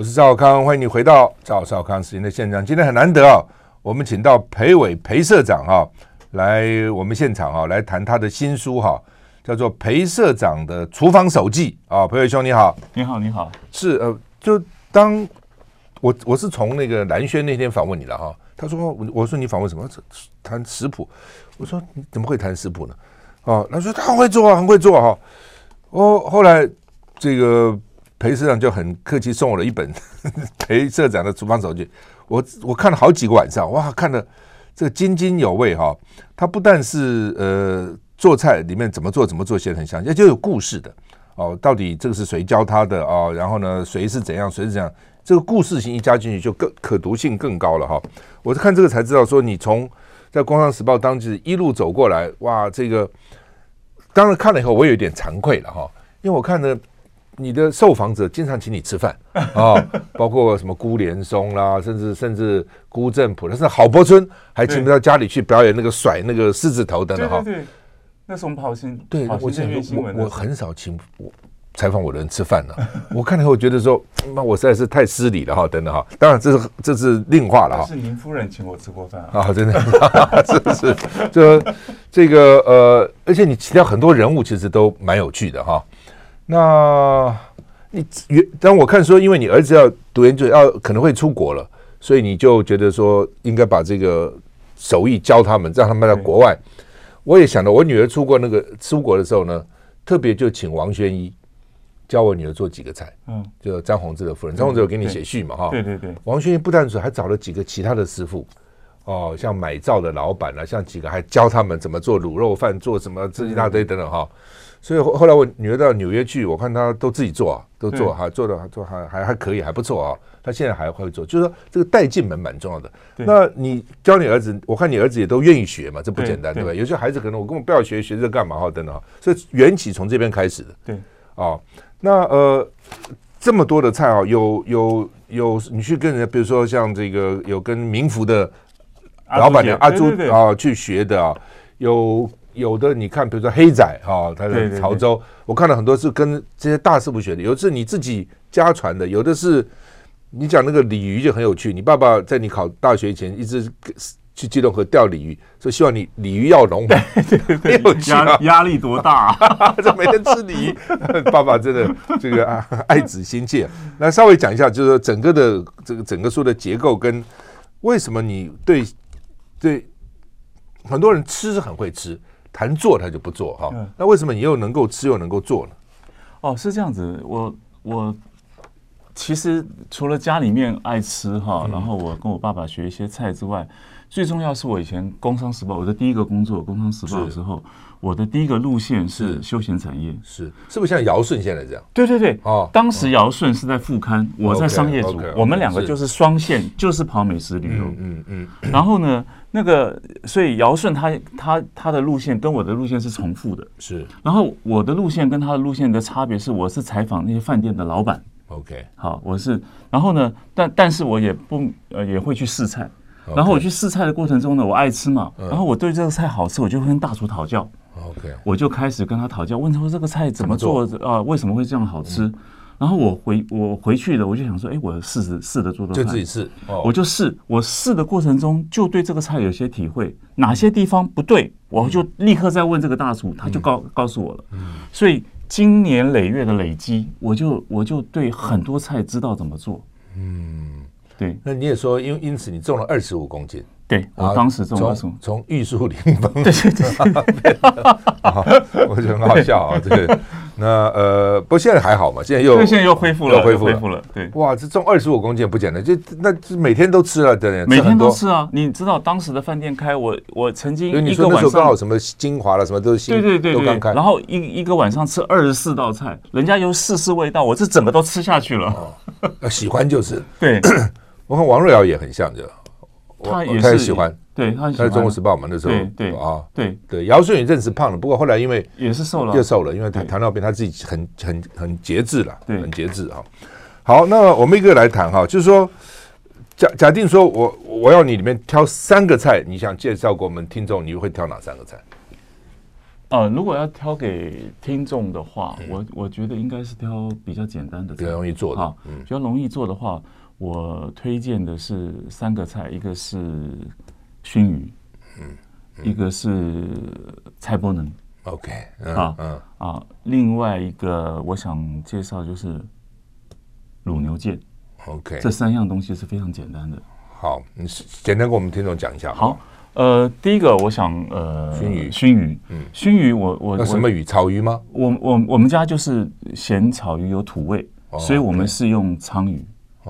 我是赵康，欢迎你回到赵少康时间的现场。今天很难得啊，我们请到裴伟裴社长哈来我们现场啊，来谈他的新书哈，叫做《裴社长的厨房手记》啊。裴伟兄你好，你好，你好，是呃，就当我我是从那个蓝轩那天访问你了哈，他说我我说你访问什么谈食谱，我说你怎么会谈食谱呢？哦，他说他很会做啊，很会做哈。哦，后来这个。裴社长就很客气送我了一本 裴社长的厨房手记，我我看了好几个晚上，哇，看了这个津津有味哈。他不但是呃做菜里面怎么做怎么做写的很详细，就有故事的哦。到底这个是谁教他的哦？然后呢，谁是怎样，谁是怎样？这个故事性一加进去，就更可读性更高了哈。我是看这个才知道，说你从在《工商时报》当时一路走过来，哇，这个当然看了以后，我有点惭愧了哈，因为我看的。你的受访者经常请你吃饭啊，包括什么辜连松啦，甚至甚至辜振甫，但是郝柏村还请不到家里去表演那个甩那个狮子头等等哈。对对对，那是我们跑新对，我我我很少请我采访我的人吃饭了。我看了以后觉得说，那我实在是太失礼了哈，等等哈。当然这是这是另话了哈。是您夫人请我吃过饭啊？真的是不是？这这个呃，而且你提到很多人物，其实都蛮有趣的哈。那你原当我看说，因为你儿子要读研究，要可能会出国了，所以你就觉得说应该把这个手艺教他们，让他们在国外。我也想到，我女儿出国那个出国的时候呢，特别就请王宣一教我女儿做几个菜。嗯，就张宏志的夫人，张宏志有给你写序嘛？哈，对对对。王宣一不但是还找了几个其他的师傅，哦，像买灶的老板啊，像几个还教他们怎么做卤肉饭，做什么这一大堆等等哈。所以后后来我女儿到纽约去，我看她都自己做啊，都做哈做的做还还还可以，还不错啊。她现在还会做，就是说这个带进门蛮重要的。那你教你儿子，我看你儿子也都愿意学嘛，这不简单，对吧？有些孩子可能我根本不要学，学这干嘛哈？等等。所以缘起从这边开始的。对啊，那呃这么多的菜啊，有有有，你去跟人家，比如说像这个有跟民福的老板娘阿朱啊去学的啊，有。有的你看，比如说黑仔哈，他在潮州，我看到很多是跟这些大师傅学的，有的是你自己家传的，有的是你讲那个鲤鱼就很有趣。你爸爸在你考大学前一直去基隆河钓鲤鱼，说希望你鲤鱼要龙 嘛，没有压压力多大？这每天吃鲤鱼，爸爸真的这个爱子心切。那稍微讲一下，就是说整个的这个整个书的结构跟为什么你对对很多人吃是很会吃。谈做他就不做哈，那为什么你又能够吃又能够做呢？哦，是这样子，我我其实除了家里面爱吃哈，然后我跟我爸爸学一些菜之外，最重要是我以前《工商时报》我的第一个工作，《工商时报》的时候，我的第一个路线是休闲产业，是。是不是像尧舜现在这样？对对对，哦，当时尧舜是在副刊，我在商业组，我们两个就是双线，就是跑美食旅游，嗯嗯，然后呢？那个，所以尧舜他他他的路线跟我的路线是重复的，是。然后我的路线跟他的路线的差别是，我是采访那些饭店的老板，OK，好，我是。然后呢，但但是我也不呃也会去试菜。然后我去试菜的过程中呢，我爱吃嘛，然后我对这个菜好吃，我就会跟大厨讨教，OK，我就开始跟他讨教，问他说这个菜怎么做啊？为什么会这样好吃？然后我回我回去了，我就想说，哎，我试试试着做做看，就自己试，哦、我就试，我试的过程中就对这个菜有些体会，哪些地方不对，我就立刻再问这个大厨，他就告、嗯、告诉我了。嗯、所以经年累月的累积，我就我就对很多菜知道怎么做。嗯，对。那你也说，因因此你重了二十五公斤。对，我当时重了从从玉树临风，对对对，我觉得很好笑啊，这个。那呃，不过现在还好嘛，现在又现在又恢复了，又恢复了，对，哇，这重二十五公斤不简单，就那每天都吃了，对，每天都吃啊。你知道当时的饭店开，我我曾经一个晚上刚好什么精华了，什么都是新，对对对都刚开，然后一一个晚上吃二十四道菜，人家有试试味道，我这整个都吃下去了。喜欢就是，对，我看王瑞瑶也很像这，他也是喜欢。对，他在《中国时报》嘛，那时候。对对啊，对。对，姚顺也认识胖了，不过后来因为也是瘦了，又瘦了，因为他糖尿病，他自己很很很节制了，对，很节制哈。好，那我们一个来谈哈，就是说假假定说我我要你里面挑三个菜，你想介绍给我们听众，你会挑哪三个菜？呃，如果要挑给听众的话，嗯、我我觉得应该是挑比较简单的，比较容易做的。嗯，比较容易做的话，我推荐的是三个菜，一个是熏鱼，嗯，嗯一个是菜脯囊。OK，嗯啊嗯啊，另外一个我想介绍就是卤牛腱。OK，这三样东西是非常简单的。好，你简单给我们听众讲一下。好。呃，第一个我想，呃，熏鱼，熏鱼，嗯，熏鱼，我我那什么鱼？草鱼吗？我我我们家就是嫌草鱼有土味，所以我们是用鲳鱼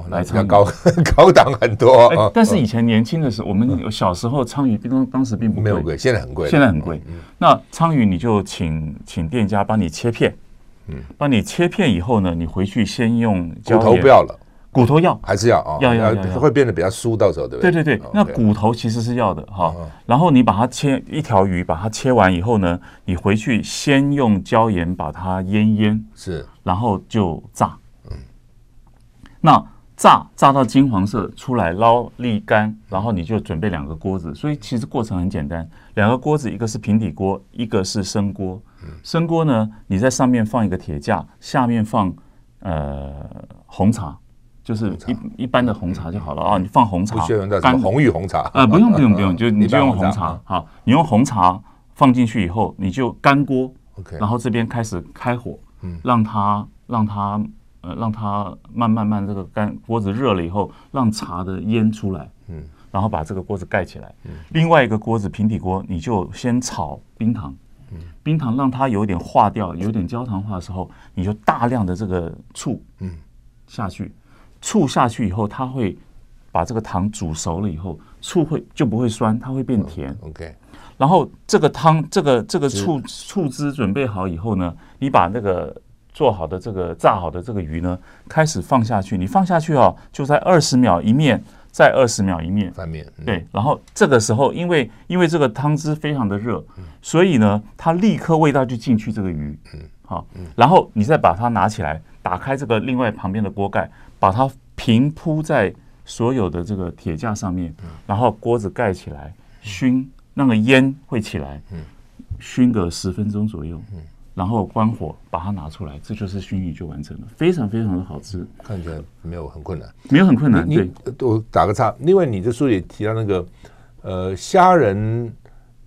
来鯧鱼，高 高档很多。但是以前年轻的时候，我们有小时候鲳鱼当当时并不没有贵，现在很贵，现在很贵。那鲳鱼你就请请店家帮你切片，嗯，帮你切片以后呢，你回去先用骨头不要了。骨头要还是要啊？要要要，会变得比较酥，到时候对不对？对对对，那骨头其实是要的哈。然后你把它切一条鱼，把它切完以后呢，你回去先用椒盐把它腌腌，是，然后就炸。嗯，那炸炸到金黄色出来，捞沥干，然后你就准备两个锅子。所以其实过程很简单，两个锅子，一个是平底锅，一个是生锅。生锅呢，你在上面放一个铁架，下面放呃红茶。就是一一般的红茶就好了啊，你放红茶，干红玉红茶啊，不用不用不用，就你就用红茶。好，你用红茶放进去以后，你就干锅，然后这边开始开火，让它让它呃让它慢慢慢这个干锅子热了以后，让茶的烟出来，嗯，然后把这个锅子盖起来。嗯另外一个锅子平底锅，你就先炒冰糖，嗯冰糖让它有点化掉，有点焦糖化的时候，你就大量的这个醋，嗯，下去。醋下去以后，它会把这个糖煮熟了以后，醋会就不会酸，它会变甜。OK。然后这个汤，这个这个醋醋汁准备好以后呢，你把那个做好的这个炸好的这个鱼呢，开始放下去。你放下去哦，就在二十秒一面，再二十秒一面翻面。对。然后这个时候，因为因为这个汤汁非常的热，所以呢，它立刻味道就进去这个鱼。嗯。好。然后你再把它拿起来，打开这个另外旁边的锅盖。把它平铺在所有的这个铁架上面，然后锅子盖起来熏，那个烟会起来，熏个十分钟左右，然后关火把它拿出来，这就是熏鱼就完成了，非常非常的好吃。看起来没有很困难，没有很困难。对，我打个岔。另外，你这书里提到那个呃虾仁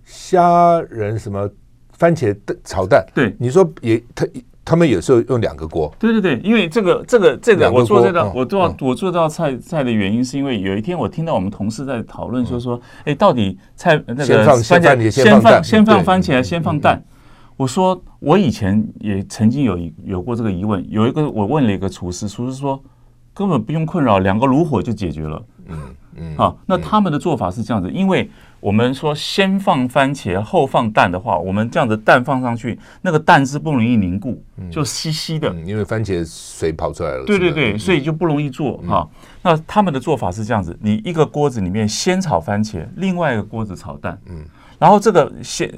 虾仁什么番茄蛋炒蛋，对，你说也他。他们有时候用两个锅，对对对，因为这个这个这个我做这道我做我做这道菜菜的原因，是因为有一天我听到我们同事在讨论说说，哎，到底菜那个番茄先放先放番茄先放蛋？我说我以前也曾经有有过这个疑问，有一个我问了一个厨师，厨师说根本不用困扰，两个炉火就解决了。嗯嗯，啊，那他们的做法是这样子，因为。我们说先放番茄后放蛋的话，我们这样子蛋放上去，那个蛋汁不容易凝固，就稀稀的。因为番茄水跑出来了。对对对，所以就不容易做哈。那他们的做法是这样子：你一个锅子里面先炒番茄，另外一个锅子炒蛋。嗯，然后这个先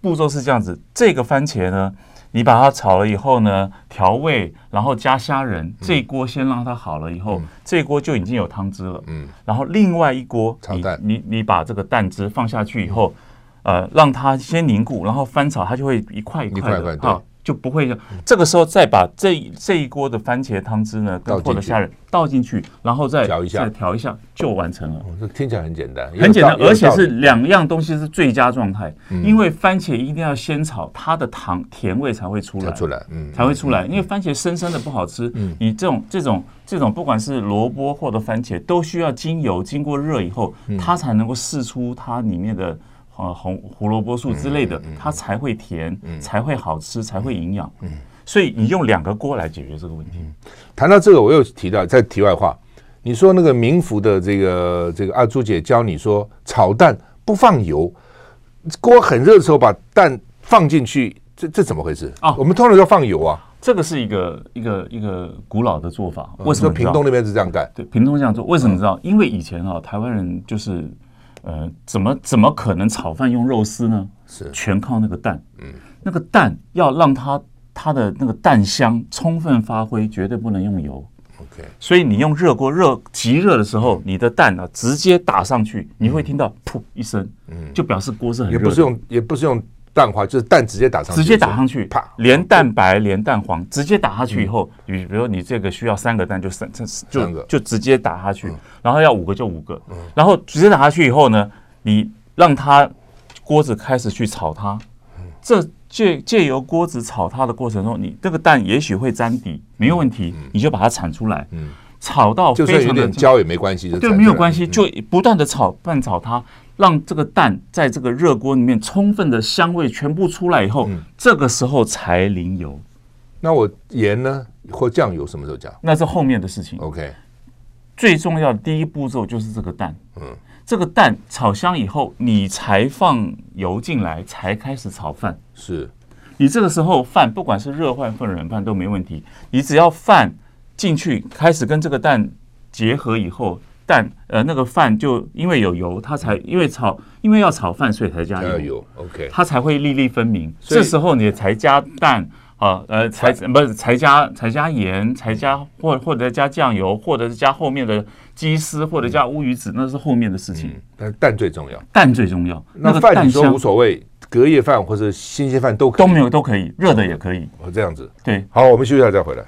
步骤是这样子，这个番茄呢。你把它炒了以后呢，调味，然后加虾仁，这一锅先让它好了以后，这一锅就已经有汤汁了。嗯，然后另外一锅，你你你把这个蛋汁放下去以后，呃，让它先凝固，然后翻炒，它就会一块一块的啊。就不会这个时候再把这这一锅的番茄汤汁呢，跟或者虾仁倒进去，然后再调一下，再调一下就完成了。这听起来很简单，很简单，而且是两样东西是最佳状态。因为番茄一定要先炒，它的糖甜味才会出来，出来，嗯，才会出来。因为番茄生生的不好吃，你这种这种这种，不管是萝卜或者番茄，都需要经油经过热以后，它才能够释出它里面的。呃，红胡萝卜素之类的，它才会甜，才会好吃，才会营养。嗯，所以你用两个锅来解决这个问题。谈到这个，我又提到在题外话，你说那个民福的这个这个阿朱姐教你说炒蛋不放油，锅很热的时候把蛋放进去，这这怎么回事啊？我们通常要放油啊。这个是一个一个一个古老的做法。为什么屏东那边是这样干？对，屏东这样做，为什么知道？因为以前啊，台湾人就是。呃，怎么怎么可能炒饭用肉丝呢？是全靠那个蛋。嗯，那个蛋要让它它的那个蛋香充分发挥，绝对不能用油。OK，所以你用热锅热极热的时候，你的蛋呢直接打上去，你会听到噗一声，嗯，就表示锅是很热。也不是用也不是用蛋黄就是蛋直接打上去，直接打上去，啪，连蛋白连蛋黄直接打下去以后，比比如你这个需要三个蛋，就三就就直接打下去，然后要五个就五个，然后直接打下去以后呢，你让它锅子开始去炒它，这借借由锅子炒它的过程中，你这个蛋也许会粘底，没有问题，你就把它铲出来，炒到就算有点焦也没关系，对，没有关系，就不断的炒，拌炒它。让这个蛋在这个热锅里面充分的香味全部出来以后，嗯、这个时候才淋油。那我盐呢？或酱油什么时候加？那是后面的事情。OK，最重要的第一步骤就是这个蛋。嗯，这个蛋炒香以后，你才放油进来，才开始炒饭。是，你这个时候饭不管是热饭或冷饭都没问题，你只要饭进去开始跟这个蛋结合以后。蛋呃，那个饭就因为有油，它才因为炒，因为要炒饭，所以才加油。油，OK，它才会粒粒分明。这时候你才加蛋啊，呃，才不是才加才加盐，才加或或者加酱油，或者是加后面的鸡丝，或者加乌鱼子，那是后面的事情。但蛋最重要，蛋最重要。那个饭你说无所谓，隔夜饭或者新鲜饭都可以，都没有都可以，热的也可以。哦，这样子。对，好，我们休息一下再回来。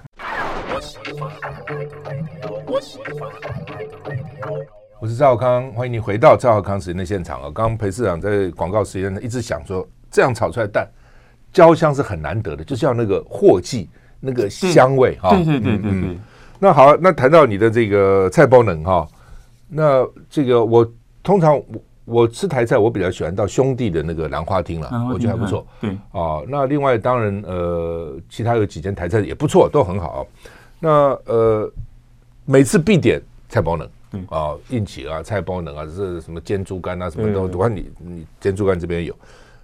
我是赵康，欢迎你回到赵少康时间的现场啊！刚刚裴市长在广告时间呢，一直想说，这样炒出来的蛋焦香是很难得的，就是要那个镬气、那个香味哈。对对对对对、嗯。那好，那谈到你的这个菜包能哈，那这个我通常我我吃台菜，我比较喜欢到兄弟的那个兰花厅了，我觉得还不错。对啊，那另外当然呃，其他有几间台菜也不错，都很好。那呃，每次必点菜包能。啊、哦，应起啊，菜包能啊，是什么煎猪肝啊，什么都，我看你你煎猪肝这边有。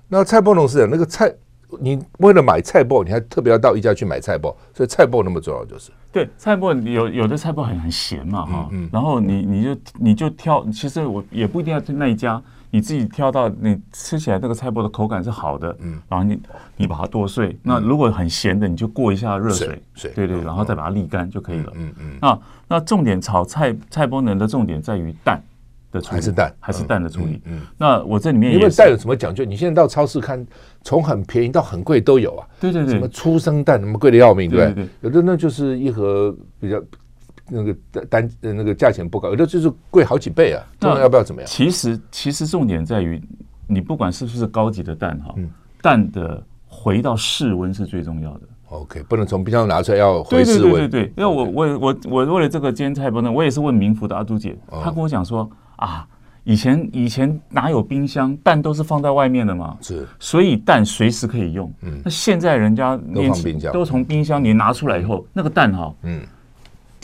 那菜包能是那个菜，你为了买菜包，你还特别要到一家去买菜包，所以菜包那么重要，就是。对，菜包有有的菜包很很咸嘛，哈、嗯，嗯、然后你你就你就挑，其实我也不一定要去那一家。你自己挑到你吃起来那个菜脯的口感是好的，嗯，然后你你把它剁碎，那如果很咸的，你就过一下热水，水，对对，然后再把它沥干就可以了，嗯嗯。那那重点炒菜菜脯呢的重点在于蛋的处理，还是蛋，还是蛋的处理，嗯。那我这里面因为蛋有什么讲究？你现在到超市看，从很便宜到很贵都有啊，对对对，什么初生蛋那么贵的要命，对不对？有的那就是一盒比较。那个单那个价钱不高，有的就是贵好几倍啊。那要不要怎么样？其实其实重点在于，你不管是不是高级的蛋哈，嗯、蛋的回到室温是最重要的。OK，不能从冰箱拿出来，要回室温。对对对对，因为我我我我为了这个煎菜不能，我也是问民福的阿朱姐，她跟我讲说啊，以前以前哪有冰箱，蛋都是放在外面的嘛，是，所以蛋随时可以用。嗯，那现在人家都放冰箱，都从冰箱里拿出来以后，那个蛋哈，嗯。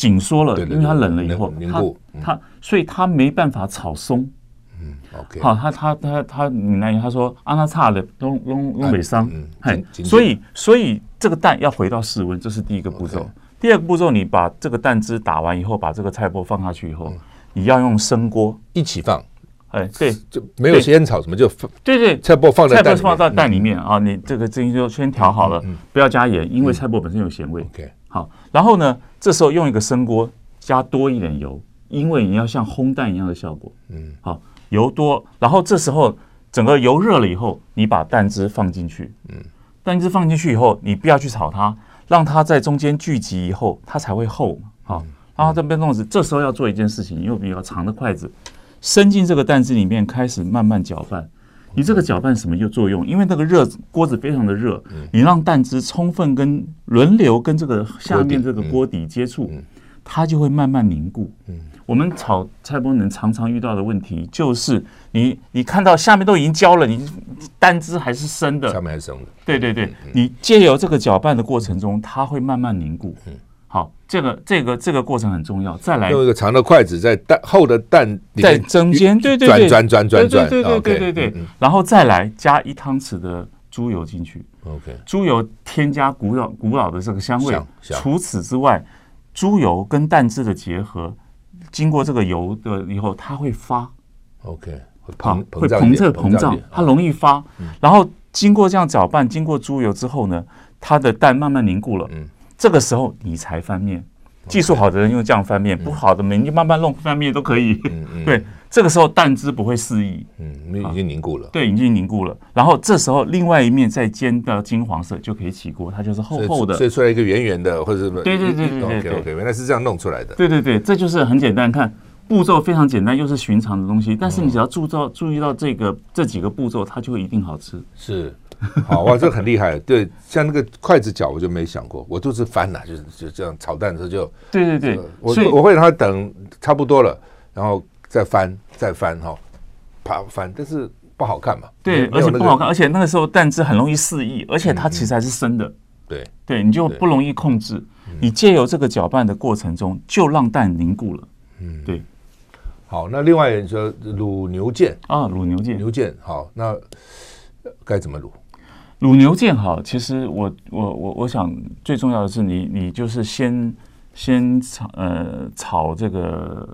紧缩了，因为它冷了以后，它它所以它没办法炒松。嗯，OK。好，他他他他闽南语他说啊，那差的东东东北商，嘿，所以所以这个蛋要回到室温，这是第一个步骤。第二个步骤，你把这个蛋汁打完以后，把这个菜脯放下去以后，你要用生锅一起放。哎，对，就没有先炒什么，就放。对对，菜脯放在菜脯放到蛋里面啊，你这个这些就先调好了，不要加盐，因为菜脯本身有咸味。OK。好，然后呢，这时候用一个生锅，加多一点油，因为你要像烘蛋一样的效果。嗯，好，油多，然后这时候整个油热了以后，你把蛋汁放进去。嗯，蛋汁放进去以后，你不要去炒它，让它在中间聚集以后，它才会厚。好，然后这边弄子，这时候要做一件事情，用比较长的筷子伸进这个蛋汁里面，开始慢慢搅拌。你这个搅拌什么有作用？因为那个热锅子非常的热，你让蛋汁充分跟轮流跟这个下面这个锅底接触，它就会慢慢凝固。我们炒菜不能常常遇到的问题就是你你看到下面都已经焦了，你蛋汁还是生的，下面还是生的。对对对，你借由这个搅拌的过程中，它会慢慢凝固。好，这个这个这个过程很重要。再来用一个长的筷子在蛋厚的蛋在中间，对对对，转转转转转，对对对对对对。然后再来加一汤匙的猪油进去。OK，猪油添加古老古老的这个香味。除此之外，猪油跟蛋汁的结合，经过这个油的以后，它会发。OK，膨会膨胀膨胀，它容易发。然后经过这样搅拌，经过猪油之后呢，它的蛋慢慢凝固了。嗯。这个时候你才翻面，技术好的人用这样翻面，不好的人你就慢慢弄翻面都可以。对，这个时候蛋汁不会肆意，嗯，已经凝固了。对，已经凝固了。然后这时候另外一面再煎到金黄色就可以起锅，它就是厚厚的，所以出来一个圆圆的，或者是对对对对对，OK OK，原来是这样弄出来的。对对对，这就是很简单，看步骤非常简单，又是寻常的东西，但是你只要注到注意到这个这几个步骤，它就会一定好吃。是。好哇，这很厉害。对，像那个筷子脚，我就没想过，我就是翻呐，就是就这样炒蛋的时候就。对对对，我我会让它等差不多了，然后再翻再翻哈，啪翻，但是不好看嘛。对，而且不好看，而且那个时候蛋汁很容易四溢，而且它其实还是生的。对对，你就不容易控制。你借由这个搅拌的过程中，就让蛋凝固了。嗯，对。好，那另外你说卤牛腱啊，卤牛腱，牛腱好，那该怎么卤？卤牛腱哈，其实我我我我想最重要的是你你就是先先炒呃炒这个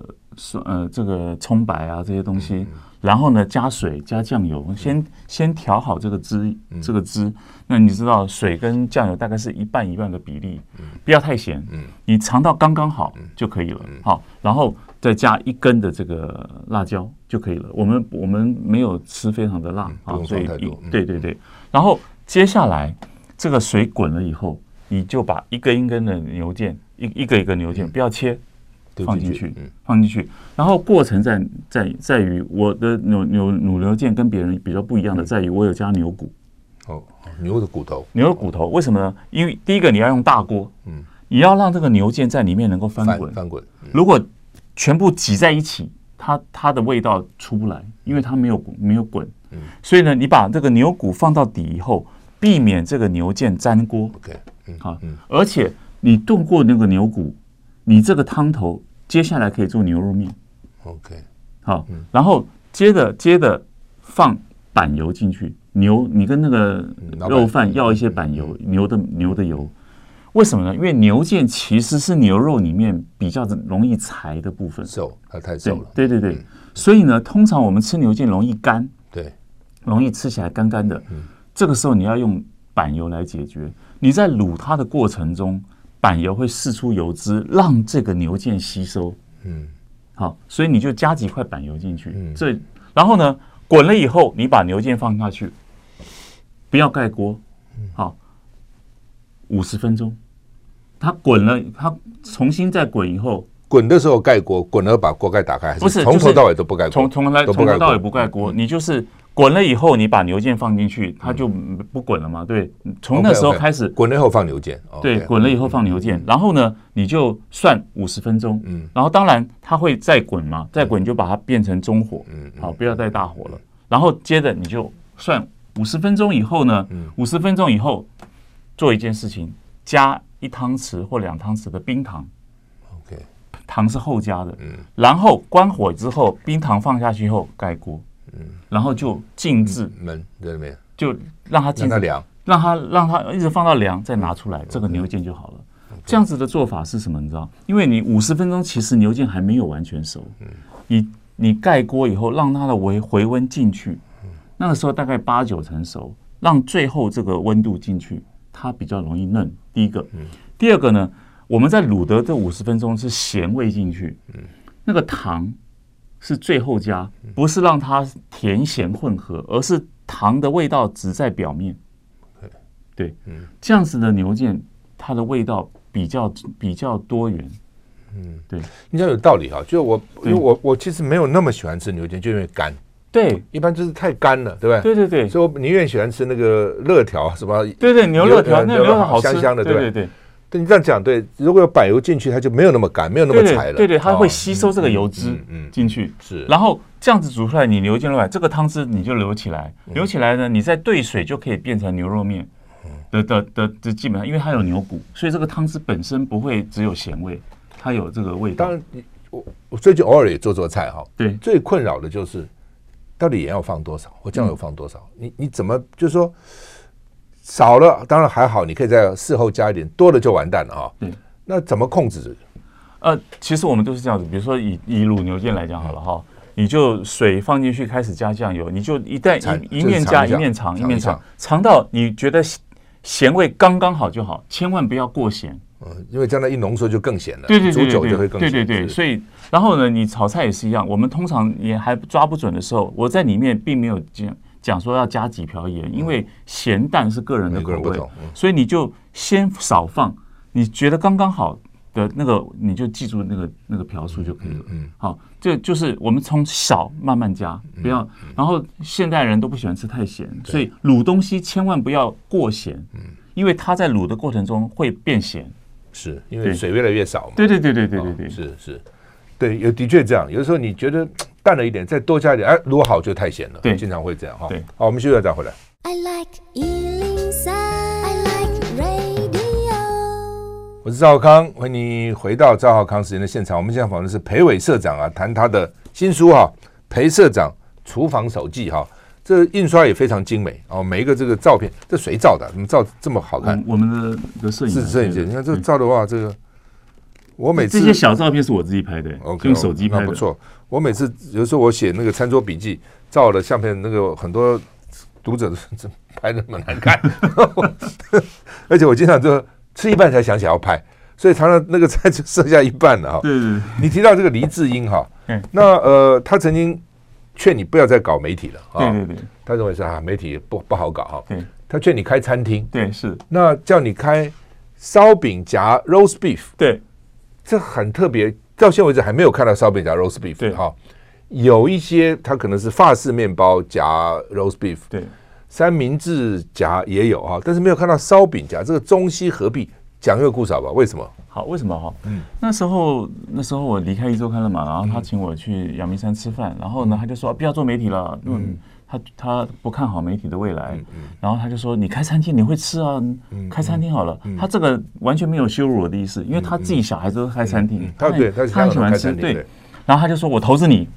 呃这个葱白啊这些东西，然后呢加水加酱油，先先调好这个汁这个汁。那你知道水跟酱油大概是一半一半的比例，不要太咸，你尝到刚刚好就可以了。好，然后再加一根的这个辣椒就可以了。我们我们没有吃非常的辣啊，所以对对对，然后。接下来，这个水滚了以后，你就把一根一根的牛腱，一一个一个牛腱，不要切，放进去，放进去。然后过程在在在于我的牛牛卤牛腱跟别人比较不一样的，在于我有加牛骨。哦，牛的骨头，牛的骨头，为什么呢？因为第一个你要用大锅，嗯，你要让这个牛腱在里面能够翻滚，翻滚。如果全部挤在一起，它它的味道出不来，因为它没有没有滚。嗯，所以呢，你把这个牛骨放到底以后。避免这个牛腱粘锅。OK，好，而且你炖过那个牛骨，你这个汤头接下来可以做牛肉面。OK，好，然后接着接着放板油进去，牛，你跟那个肉饭要一些板油，牛的牛的油，为什么呢？因为牛腱其实是牛肉里面比较容易柴的部分，瘦，它太瘦了。对对对，所以呢，通常我们吃牛腱容易干，对，容易吃起来干干的。这个时候你要用板油来解决。你在卤它的过程中，板油会释出油脂，让这个牛腱吸收。嗯，好，所以你就加几块板油进去。嗯，这然后呢，滚了以后，你把牛腱放下去，不要盖锅。好，五十分钟，它滚了，它重新再滚以后，滚的时候盖锅，滚了把锅盖打开，还是从头到尾都不盖锅？从从来从头到尾不盖锅，你就是。滚了以后，你把牛腱放进去，它就不滚了嘛？对，从那时候开始滚了以后放牛腱。对，滚了以后放牛腱，然后呢，你就算五十分钟。嗯，然后当然它会再滚嘛，再滚你就把它变成中火。嗯，好，不要再大火了。然后接着你就算五十分钟以后呢，五十分钟以后做一件事情，加一汤匙或两汤匙的冰糖。OK，糖是后加的。嗯，然后关火之后，冰糖放下去后盖锅。嗯，然后就静置焖在里面，就让它静置凉，让它让它一直放到凉，再拿出来，这个牛腱就好了。这样子的做法是什么？你知道？因为你五十分钟其实牛腱还没有完全熟，你你盖锅以后，让它的回回温进去，那个时候大概八九成熟，让最后这个温度进去，它比较容易嫩。第一个，第二个呢，我们在卤的这五十分钟是咸味进去，那个糖。是最后加，不是让它甜咸混合，而是糖的味道只在表面。对，嗯这样子的牛腱，它的味道比较比较多元。嗯，对，你讲有道理哈。就我，因为我我其实没有那么喜欢吃牛腱，就因为干。对，一般就是太干了，对不对？对对对，所以我宁愿喜欢吃那个热条，什么？对对，牛肉条，那牛肋条好香香的，对对对。对，你这样讲对，如果有柏油进去，它就没有那么干，没有那么柴了。对对，它会吸收这个油脂，嗯，进去是。然后这样子煮出来，你流进肉这个汤汁你就流起来，流起来呢，你再兑水就可以变成牛肉面的的的，这基本上因为它有牛骨，所以这个汤汁本身不会只有咸味，它有这个味道。当然，我我最近偶尔也做做菜哈。对，最困扰的就是到底盐要放多少，或酱油放多少？你你怎么就是说？少了当然还好，你可以在事后加一点，多了就完蛋了哈。嗯，那怎么控制？呃，其实我们都是这样子，比如说以以卤牛腱来讲好了哈，你就水放进去，开始加酱油，你就一旦一一面加一面尝，一面尝，尝到你觉得咸味刚刚好就好，千万不要过咸。嗯，因为将来一浓缩就更咸了，对对对对煮久就会更咸。对对对，所以然后呢，你炒菜也是一样，我们通常也还抓不准的时候，我在里面并没有讲讲说要加几瓢盐，因为咸淡是个人的口味，所以你就先少放，你觉得刚刚好的那个，你就记住那个那个瓢数就可以了。嗯，好，这就是我们从少慢慢加，不要。然后现代人都不喜欢吃太咸，所以卤东西千万不要过咸，嗯，因为它在卤的过程中会变咸，是因为水越来越少嘛。对对对对对对对，是是，对，有的确这样，有的时候你觉得。淡了一点，再多加一点，哎，如果好就太咸了。对，经常会这样哈。对，好，我们休息再回来。I like 103, I like radio。我是赵康，欢迎你回到赵浩康时间的现场。我们现在访问的是裴伟社长啊，谈他的新书哈，《裴社长厨房手记》哈。这印刷也非常精美哦，每一个这个照片，这谁照的？怎么照这么好看？我们的的摄影是摄影师，你看这照的话，这个。我每次这些小照片是我自己拍的，okay, 用手机拍的，不错。我每次有时候我写那个餐桌笔记，照的相片，那个很多读者都 拍的那么难看，而且我经常就吃一半才想起来要拍，所以常常那个菜就剩下一半了哈。对对。你提到这个黎智英哈，那呃，他曾经劝你不要再搞媒体了啊。对对对。他认为是啊，媒体不不好搞哈。对。他劝你开餐厅。对，是。那叫你开烧饼夹 roast beef。对。这很特别，到现在为止还没有看到烧饼夹 roast beef 哈，有一些它可能是法式面包夹 roast beef，对，三明治夹也有哈，但是没有看到烧饼夹这个中西合璧，讲一个故事好不好？为什么？好，为什么哈？嗯，那时候那时候我离开一周刊了嘛，然后他请我去阳明山吃饭，然后呢他就说不要做媒体了，嗯。他他不看好媒体的未来，然后他就说：“你开餐厅你会吃啊，嗯、开餐厅好了。嗯”他这个完全没有羞辱我的意思，因为他自己小孩子都开餐厅，他很他很喜欢吃。对，然后他就说：“我投资你，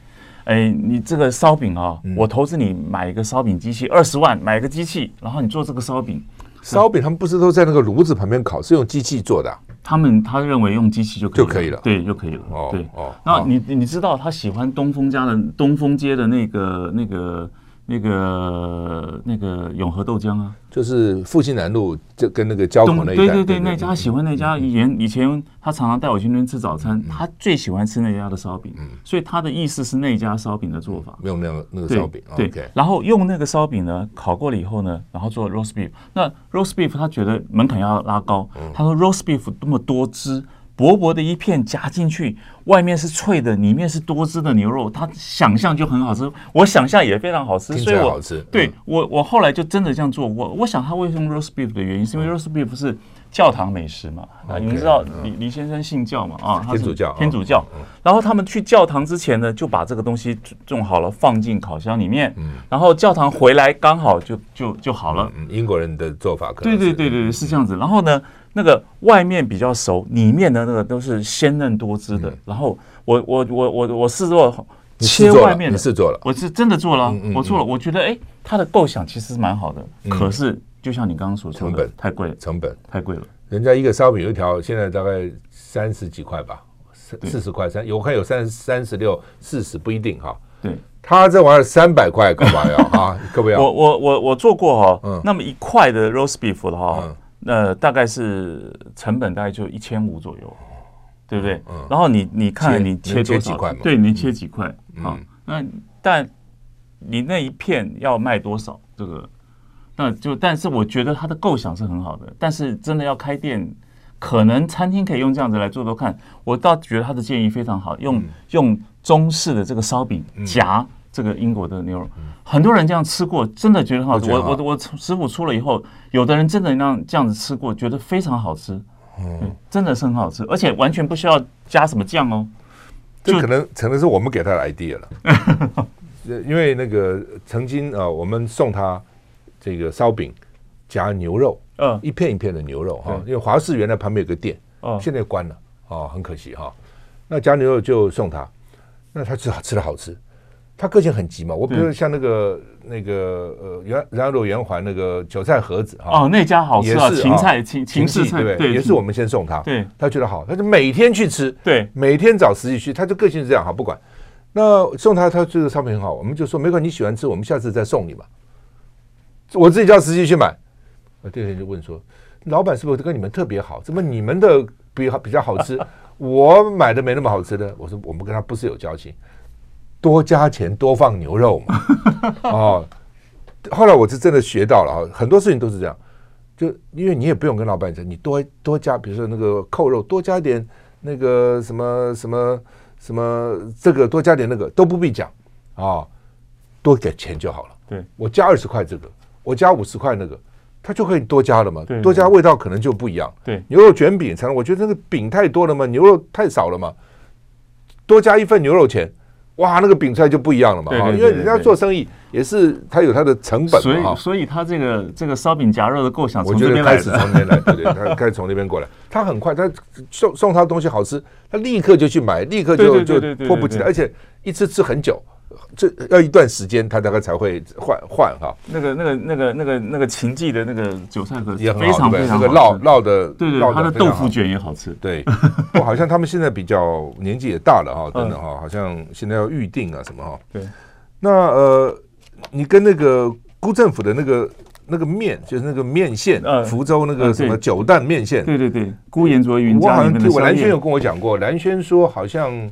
哎，你这个烧饼啊，我投资你买一个烧饼机器二十万，买一个机器，然后你做这个烧饼。烧饼他们不是都在那个炉子旁边烤，是用机器做的。他们他认为用机器就可以就可以了，对，就可以了。对哦，那你你知道他喜欢东风家的东风街的那个那个。那个那个永和豆浆啊，就是复兴南路就跟那个交口那一带，对对对，那家喜欢那家。以前以前他常常带我去那边吃早餐，他最喜欢吃那家的烧饼，所以他的意思是那家烧饼的做法，用那个那个烧饼，对，然后用那个烧饼呢烤过了以后呢，然后做 roast beef。那 roast beef 他觉得门槛要拉高，他说 roast beef 那么多汁。薄薄的一片夹进去，外面是脆的，里面是多汁的牛肉，它想象就很好吃。我想象也非常好吃，所以我对我我后来就真的这样做。我我想他为什么 roast beef 的原因，是因为 roast beef 是教堂美食嘛？啊，你们知道李李先生信教嘛？啊，天主教，天主教。然后他们去教堂之前呢，就把这个东西种好了，放进烤箱里面。然后教堂回来刚好就就就好了。英国人的做法可能对对对对是这样子。然后呢？那个外面比较熟，里面的那个都是鲜嫩多汁的。然后我我我我我试做切外面的，试做了，我是真的做了，我做了。我觉得哎，它的构想其实是蛮好的，可是就像你刚刚所说的，成本太贵，成本太贵了。人家一个烧饼油条现在大概三十几块吧，四十块三，有看有三三十六、四十不一定哈。对，他这玩意儿三百块，干嘛要啊？可不要？我我我我做过哈，那么一块的 roast beef 的话。那大概是成本大概就一千五左右，对不对？然后你你看你切多少块？对，你切几块？好，那但你那一片要卖多少？这个那就但是我觉得它的构想是很好的，但是真的要开店，可能餐厅可以用这样子来做做看。我倒觉得他的建议非常好，用用中式的这个烧饼夹。这个英国的牛肉，很多人这样吃过，真的觉得很好吃。我我我师傅出了以后，有的人真的让这样子吃过，觉得非常好吃。嗯，真的是很好吃，而且完全不需要加什么酱哦。这可能可能是我们给他的 idea 了。因为那个曾经啊，我们送他这个烧饼夹牛肉，嗯，一片一片的牛肉哈。因为华氏原来旁边有个店，哦，现在关了，哦，很可惜哈。那夹牛肉就送他，那他吃好吃的好吃。他个性很急嘛，我比如说像那个那个呃，圆然后圆环那个韭菜盒子哈，哦，那家好吃啊，芹菜芹芹菜对不对？也是我们先送他，对，他觉得好，他就每天去吃，对，每天找司机去，他就个性是这样哈，不管。那送他，他这个商品很好，我们就说没关系，你喜欢吃，我们下次再送你嘛。我自己叫司机去买，第二天就问说，老板是不是跟你们特别好？怎么你们的比比较好吃，我买的没那么好吃的？我说我们跟他不是有交情，多加钱多放牛肉嘛。哦，后来我是真的学到了啊，很多事情都是这样，就因为你也不用跟老板讲，你多多加，比如说那个扣肉多加点那个什么什么什么这个多加点那个都不必讲啊，多给钱就好了。对，我加二十块这个，我加五十块那个。它就可以多加了嘛，多加味道可能就不一样。对，牛肉卷饼才能，我觉得那个饼太多了嘛，牛肉太少了嘛，多加一份牛肉钱，哇，那个饼出来就不一样了嘛。哈，因为人家做生意也是他有他的成本嘛。所以，所以他这个这个烧饼夹肉的构想，我觉得开始从那边来，对对，他开始从那边过来。他很快，他送送他的东西好吃，他立刻就去买，立刻就就迫不及待，而且一次吃很久。这要一段时间，他大概才会换换哈。那个、那个、那个、那个、那个秦记的那个韭菜盒也非常非常好，这个烙烙的，对对，他的豆腐卷也好吃。对，我好像他们现在比较年纪也大了哈，等等哈，好像现在要预定啊什么哈。对，那呃，你跟那个辜政府的那个那个面，就是那个面线，福州那个什么九蛋面线，对对对，辜言卓云我好像。我蓝轩有跟我讲过，蓝轩说好像。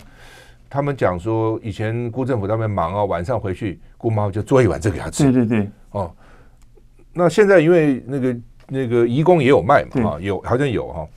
他们讲说，以前辜政府他们忙啊，晚上回去，姑妈就做一碗这个给他吃。对对对，哦，那现在因为那个那个义工也有卖嘛，啊，有好像有哈，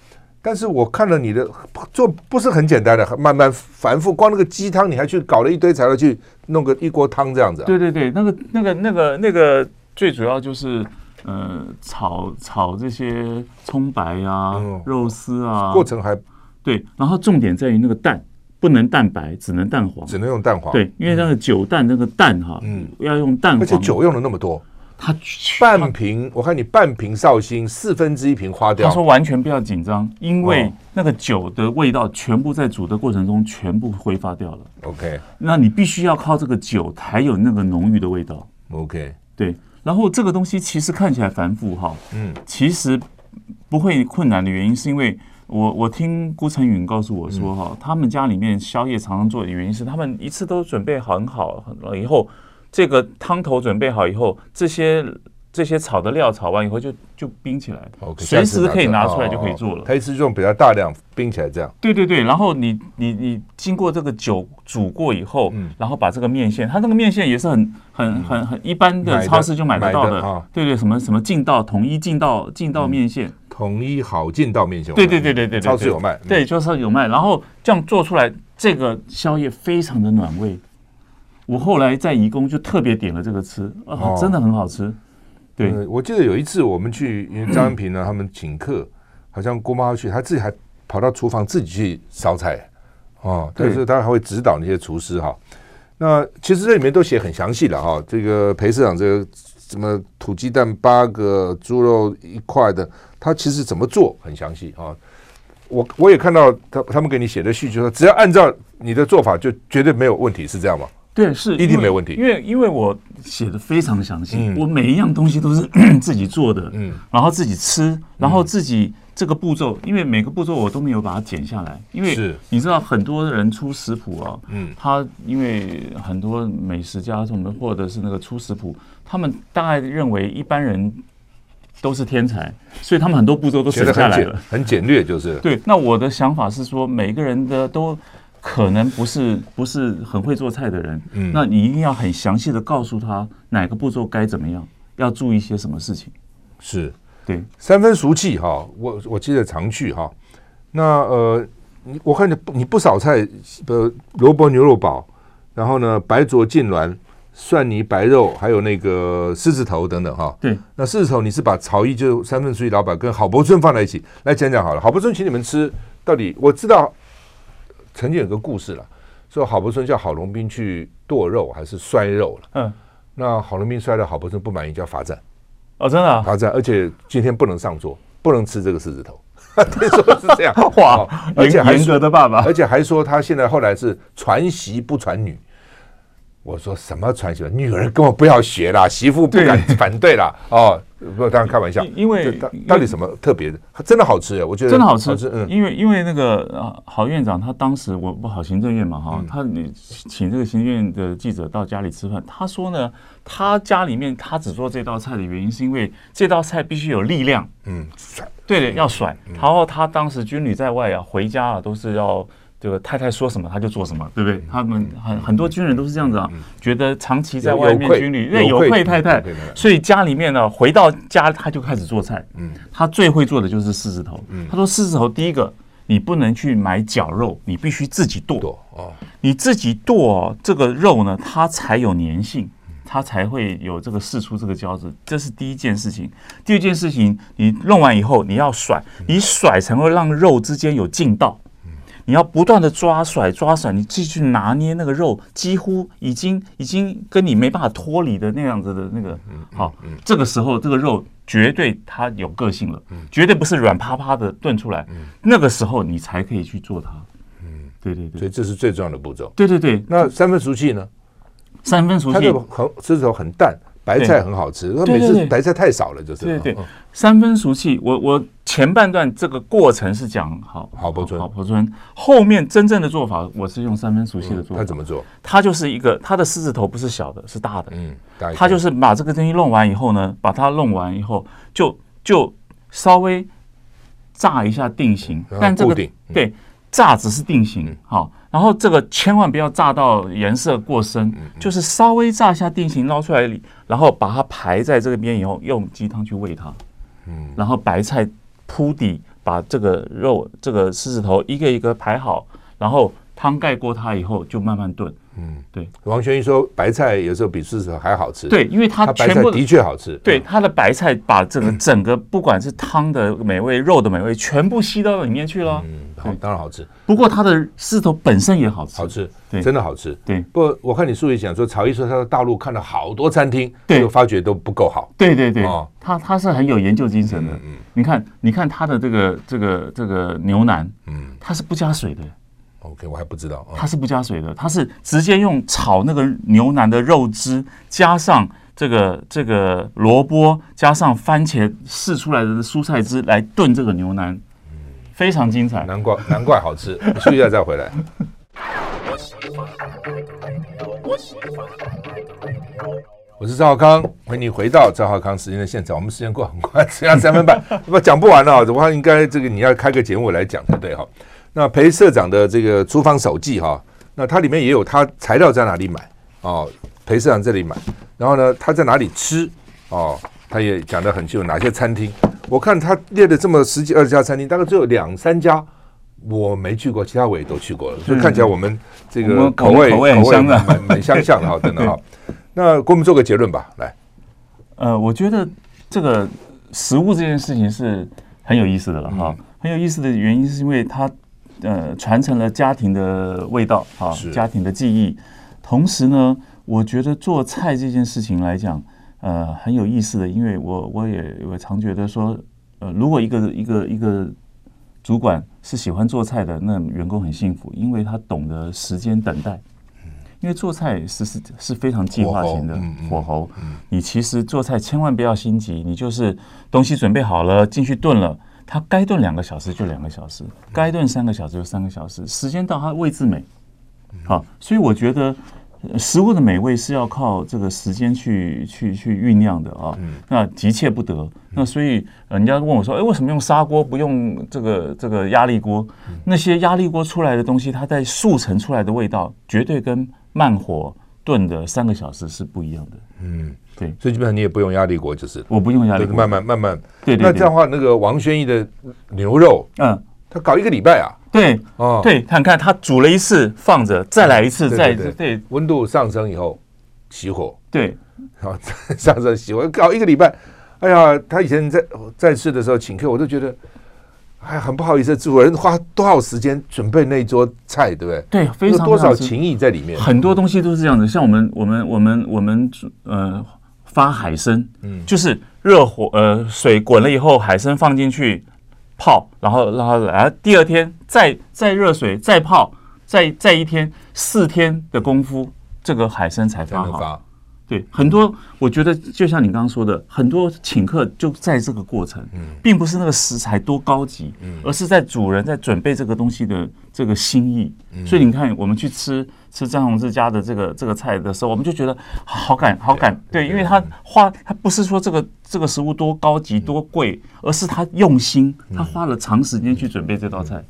但是我看了你的做不是很简单的，慢慢繁复，光那个鸡汤你还去搞了一堆材料去弄个一锅汤这样子。对对对，那个那个那个那个最主要就是呃炒炒这些葱白啊、肉丝啊，过程还对，然后重点在于那个蛋。不能蛋白，只能蛋黄，只能用蛋黄。对，因为那个酒蛋那个蛋哈，嗯，要用蛋黄，而且酒用了那么多，他半瓶，我看你半瓶绍兴，四分之一瓶花掉。他说完全不要紧张，因为那个酒的味道全部在煮的过程中全部挥发掉了。OK，那你必须要靠这个酒才有那个浓郁的味道。OK，对，然后这个东西其实看起来繁复哈，嗯，其实不会困难的原因是因为。我我听顾成允告诉我说哈，他们家里面宵夜常常做的原因是，他们一次都准备很好了以后，这个汤头准备好以后，这些这些炒的料炒完以后就就冰起来。随时可以拿出来就可以做了。他一次用比较大量冰起来这样。对对对，然后你你你经过这个酒煮过以后，然后把这个面线，他那个面线也是很很很很一般的超市就买得到的，对对，什么什么劲道统一劲道劲道面线。统一好劲道面线，对对对对对，超市有卖，对，超市有卖。然后这样做出来，这个宵夜非常的暖胃。我后来在颐宫就特别点了这个吃，啊，真的很好吃。对，我记得有一次我们去，因为张恩平呢他们请客，好像姑妈去，他自己还跑到厨房自己去烧菜，哦，但是他还会指导那些厨师哈。那其实这里面都写很详细的哈，这个裴市长这个什么土鸡蛋八个，猪肉一块的。他其实怎么做很详细啊，我我也看到他他们给你写的序，就说只要按照你的做法，就绝对没有问题，是这样吗？对，是一定没有问题，因为因为我写的非常详细，我每一样东西都是 自己做的，嗯，然后自己吃，然后自己这个步骤，因为每个步骤我都没有把它剪下来，因为是你知道很多人出食谱啊，嗯，他因为很多美食家什么或者是那个出食谱，他们大概认为一般人。都是天才，所以他们很多步骤都省下来了，很简略，就是。对，那我的想法是说，每个人的都可能不是不是很会做菜的人，嗯，那你一定要很详细的告诉他哪个步骤该怎么样，要注意些什么事情。是，对，三分熟气哈，我我记得常去哈。那呃，你我看你你不少菜，呃，萝卜牛肉煲，然后呢，白灼痉挛。蒜泥白肉，还有那个狮子头等等哈。对，那狮子头你是把曹毅就三分熟气老板跟郝柏村放在一起来讲讲好了。郝柏村请你们吃，到底我知道曾经有个故事了，说郝柏村叫郝龙斌去剁肉还是摔肉了。嗯，那郝龙斌摔了，郝柏村不满意，叫罚站。哦，真的啊？这样，而且今天不能上桌，不能吃这个狮子头。听说是这样，哇，而且严格的爸爸，而且还说他现在后来是传媳不传女。我说什么传习？女儿根本不要学啦，媳妇不敢反对啦。哦，不，当然开玩笑。因为到到底什么特别的？真的好吃哎，我觉得真的好吃。嗯，因为因为那个郝院长他当时我不好行政院嘛哈，他你请这个行政院的记者到家里吃饭，他说呢，他家里面他只做这道菜的原因是因为这道菜必须有力量。嗯，甩。对的，要甩。然后他当时军旅在外啊，回家啊都是要。这个太太说什么他就做什么，对不对？他们很很多军人都是这样子啊，觉得长期在外面军旅，因为，有愧太太，所以家里面呢，回到家他就开始做菜。嗯，他最会做的就是狮子头。他说狮子头第一个，你不能去买绞肉，你必须自己剁。哦，你自己剁这个肉呢，它才有粘性，它才会有这个试出这个胶质。这是第一件事情。第二件事情，你弄完以后你要甩，你甩才会让肉之间有劲道。你要不断的抓甩抓甩，你继续拿捏那个肉，几乎已经已经跟你没办法脱离的那样子的那个，好，这个时候这个肉绝对它有个性了，绝对不是软趴趴的炖出来，那个时候你才可以去做它，嗯，对对对，所以这是最重要的步骤。对对对，那三分熟气呢？三分熟气，它这个很这时候很淡。白菜很好吃，他每次白菜太少了，就是对对，三分熟气。我我前半段这个过程是讲好郝柏村，郝柏村后面真正的做法，我是用三分熟气的做法。他怎么做？他就是一个他的狮子头不是小的，是大的。嗯，他就是把这个东西弄完以后呢，把它弄完以后，就就稍微炸一下定型，但这个对炸只是定型，好。然后这个千万不要炸到颜色过深，就是稍微炸一下定型，捞出来，然后把它排在这个边以后，用鸡汤去喂它。嗯，然后白菜铺底，把这个肉这个狮子头一个一个排好，然后汤盖过它以后，就慢慢炖。嗯，对。王轩一说白菜有时候比狮子头还好吃。对，因为它白菜的确好吃。对，它的白菜把整个整个不管是汤的美味、肉的美味，全部吸到里面去了。嗯。好，当然好吃。不过它的狮子头本身也好吃，好吃，对，真的好吃。对，不过我看你书里讲说，曹毅说他在大陆看了好多餐厅，对，发觉都不够好。对对对，哦，他他是很有研究精神的。嗯，你看，你看他的这个这个这个牛腩，嗯，他是不加水的。OK，我还不知道，它是不加水的，它是直接用炒那个牛腩的肉汁，加上这个这个萝卜，加上番茄试出来的蔬菜汁来炖这个牛腩。非常精彩，难怪难怪好吃。你休息一下再回来。我是赵浩康，欢迎你回到赵浩康时间的现场。我们时间过很快，剩下三分半，不讲不完了。我看应该这个你要开个节目来讲才对哈。那裴社长的这个厨房手记哈，那它里面也有他材料在哪里买哦，裴社长这里买，然后呢他在哪里吃哦，他也讲得很清楚，哪些餐厅。我看他列的这么十几二十家餐厅，大概只有两三家我没去过，其他我也都去过了，所以看起来我们这个口味口味很相蛮蛮相像的哈，真的哈。那给我们做个结论吧，来。呃，我觉得这个食物这件事情是很有意思的了哈，很有意思的原因是因为它呃传承了家庭的味道啊，家庭的记忆。同时呢，我觉得做菜这件事情来讲。呃，很有意思的，因为我我也我常觉得说，呃，如果一个一个一个主管是喜欢做菜的，那员工很幸福，因为他懂得时间等待。因为做菜是是是非常计划型的火候，你其实做菜千万不要心急，你就是东西准备好了进去炖了，它该炖两个小时就两个小时，该炖三个小时就三个小时，时间到它位置美。好，所以我觉得。食物的美味是要靠这个时间去去去酝酿的啊，那急切不得。那所以人家问我说：“哎，为什么用砂锅不用这个这个压力锅？那些压力锅出来的东西，它在速成出来的味道，绝对跟慢火炖的三个小时是不一样的。”嗯，对。所以基本上你也不用压力锅，就是我不用压力锅，慢慢慢慢。对对。那这样的话，那个王轩逸的牛肉，嗯，他搞一个礼拜啊。对，哦，对，看看他煮了一次，放着，再来一次，再对，温度上升以后熄火，对，好，上升熄火，搞一个礼拜。哎呀，他以前在在世的时候请客，我都觉得哎很不好意思，主人花多少时间准备那一桌菜，对不对？对，非常多少情谊在里面。很多东西都是这样子，像我们我们我们我们呃发海参，嗯，就是热火呃水滚了以后，海参放进去。泡，然后然后来第二天再再热水再泡，再再一天四天的功夫，这个海参才发好。发对，很多我觉得就像你刚刚说的，很多请客就在这个过程，嗯，并不是那个食材多高级，嗯，而是在主人在准备这个东西的这个心意。嗯，所以你看，我们去吃吃张宏志家的这个这个菜的时候，我们就觉得好感好感，对，因为他花他不是说这个这个食物多高级多贵，而是他用心，他花了长时间去准备这道菜，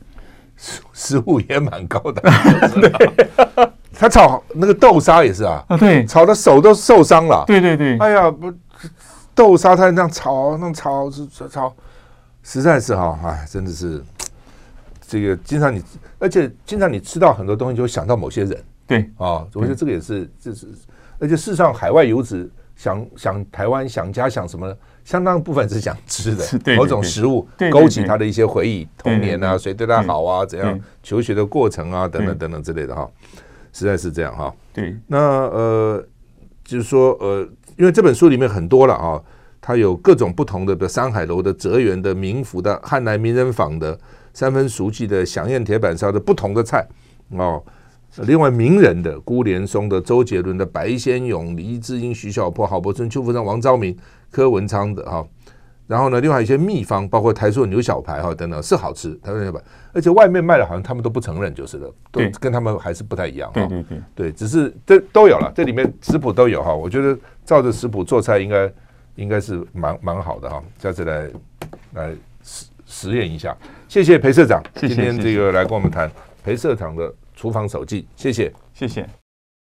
食食物也蛮高的，对。他炒那个豆沙也是啊，啊对，炒的手都受伤了。对对对，哎呀，不，豆沙他那样炒，那样炒炒炒，实在是哈，哎，真的是这个经常你，而且经常你吃到很多东西，就会想到某些人。对啊，我觉得这个也是，这是，而且事实上，海外游子想想台湾、想家、想什么，相当部分是想吃的，某种食物勾起他的一些回忆，童年啊，谁对他好啊，怎样求学的过程啊，等等等等之类的哈。实在是这样哈，对，那呃，就是说呃，因为这本书里面很多了啊，它有各种不同的，比如山海楼的、泽园的、明福的、汉来名人坊的、三分熟记的、祥宴铁板烧的不同的菜哦。另外名人的，辜连松的、周杰伦的、白先勇、黎智英、徐小坡、郝柏村、邱福生、王昭明、柯文昌的哈。然后呢，另外一些秘方，包括台塑牛小排哈等等，是好吃。台塑牛小排，而且外面卖的好像他们都不承认，就是的，都跟他们还是不太一样。对对对，对，只是这都有了，这里面食谱都有哈。我觉得照着食谱做菜应该应该是蛮蛮好的哈。下次来来实实验一下。谢谢裴社长，今天这个来跟我们谈裴社长的厨房手记，谢谢，谢谢。